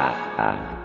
啊啊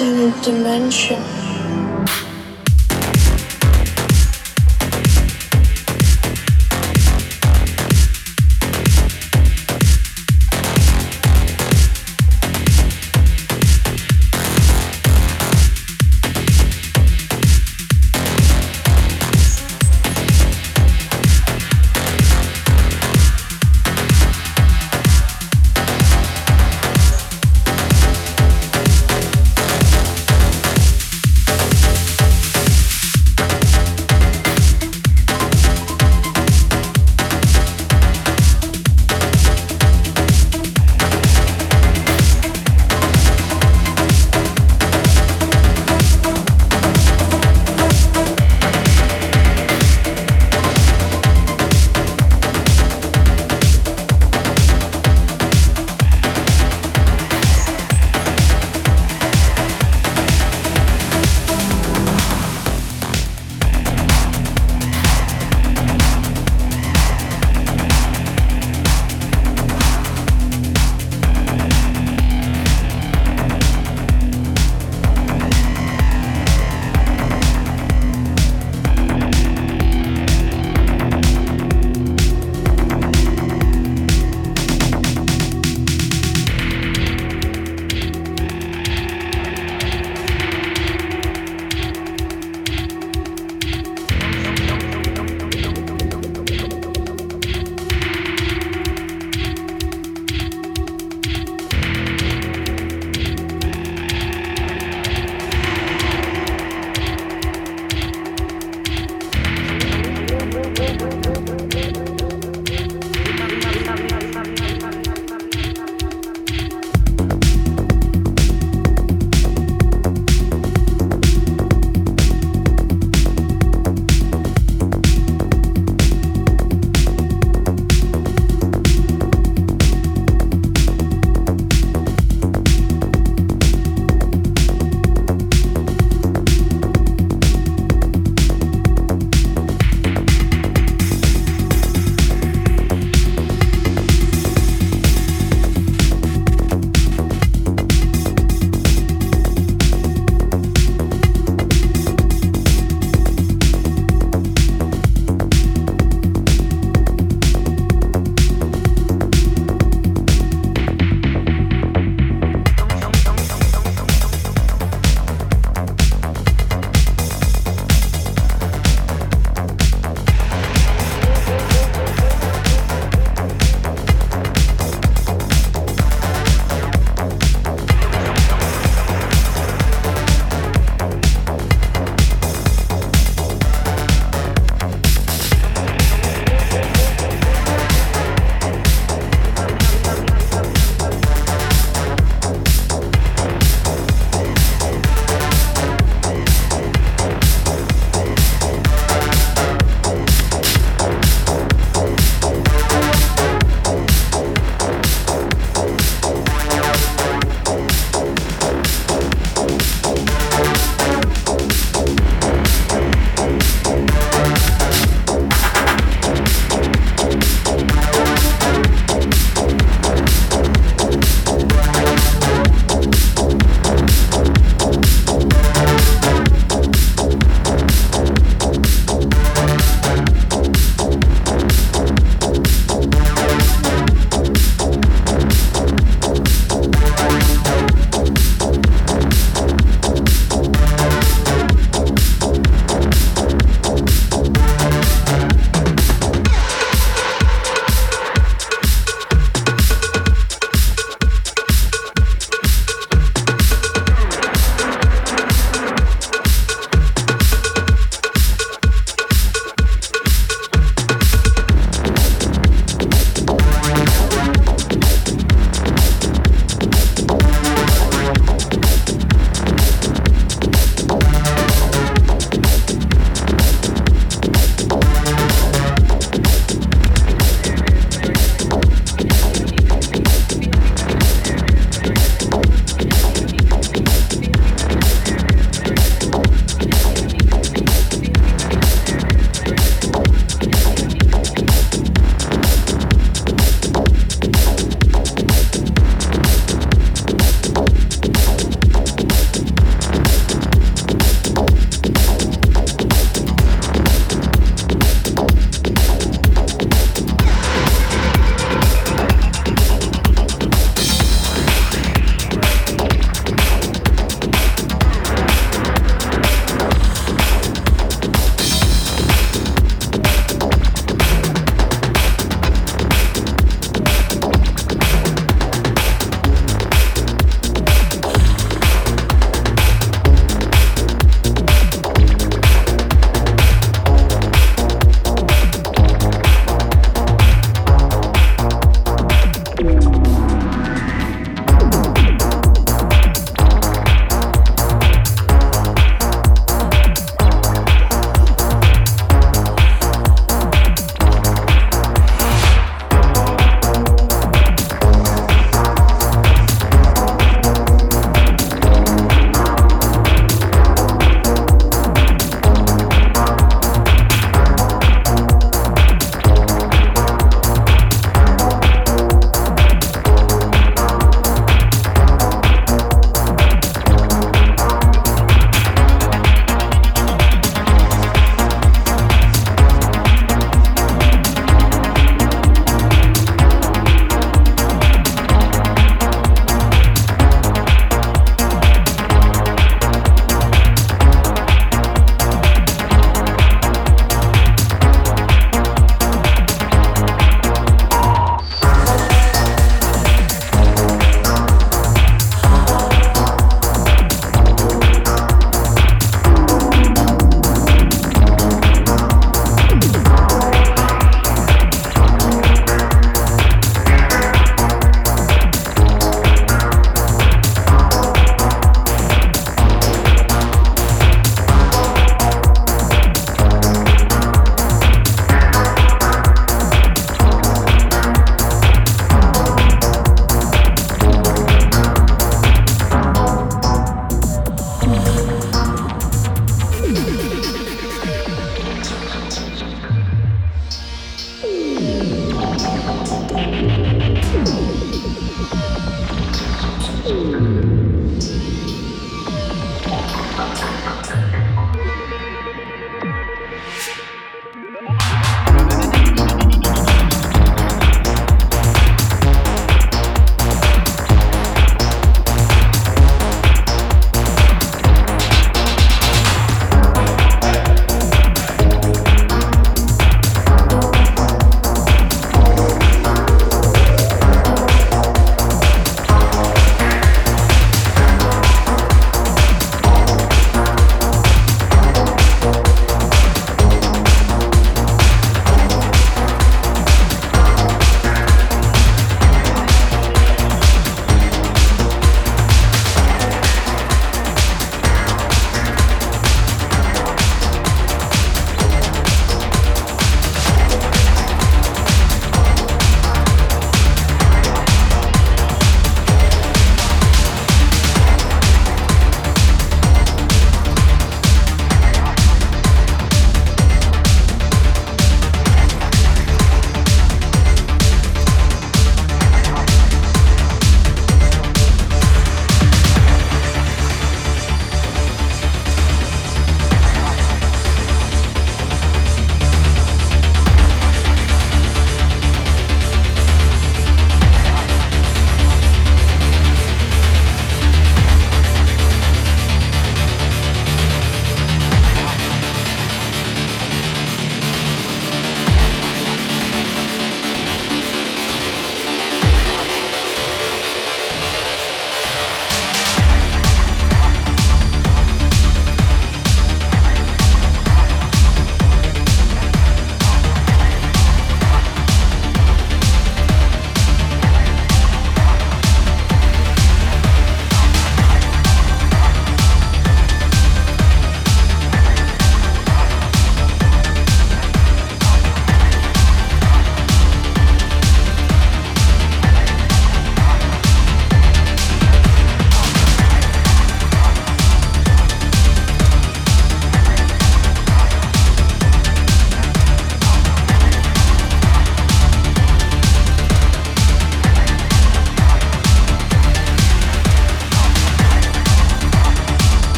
alternate dimension.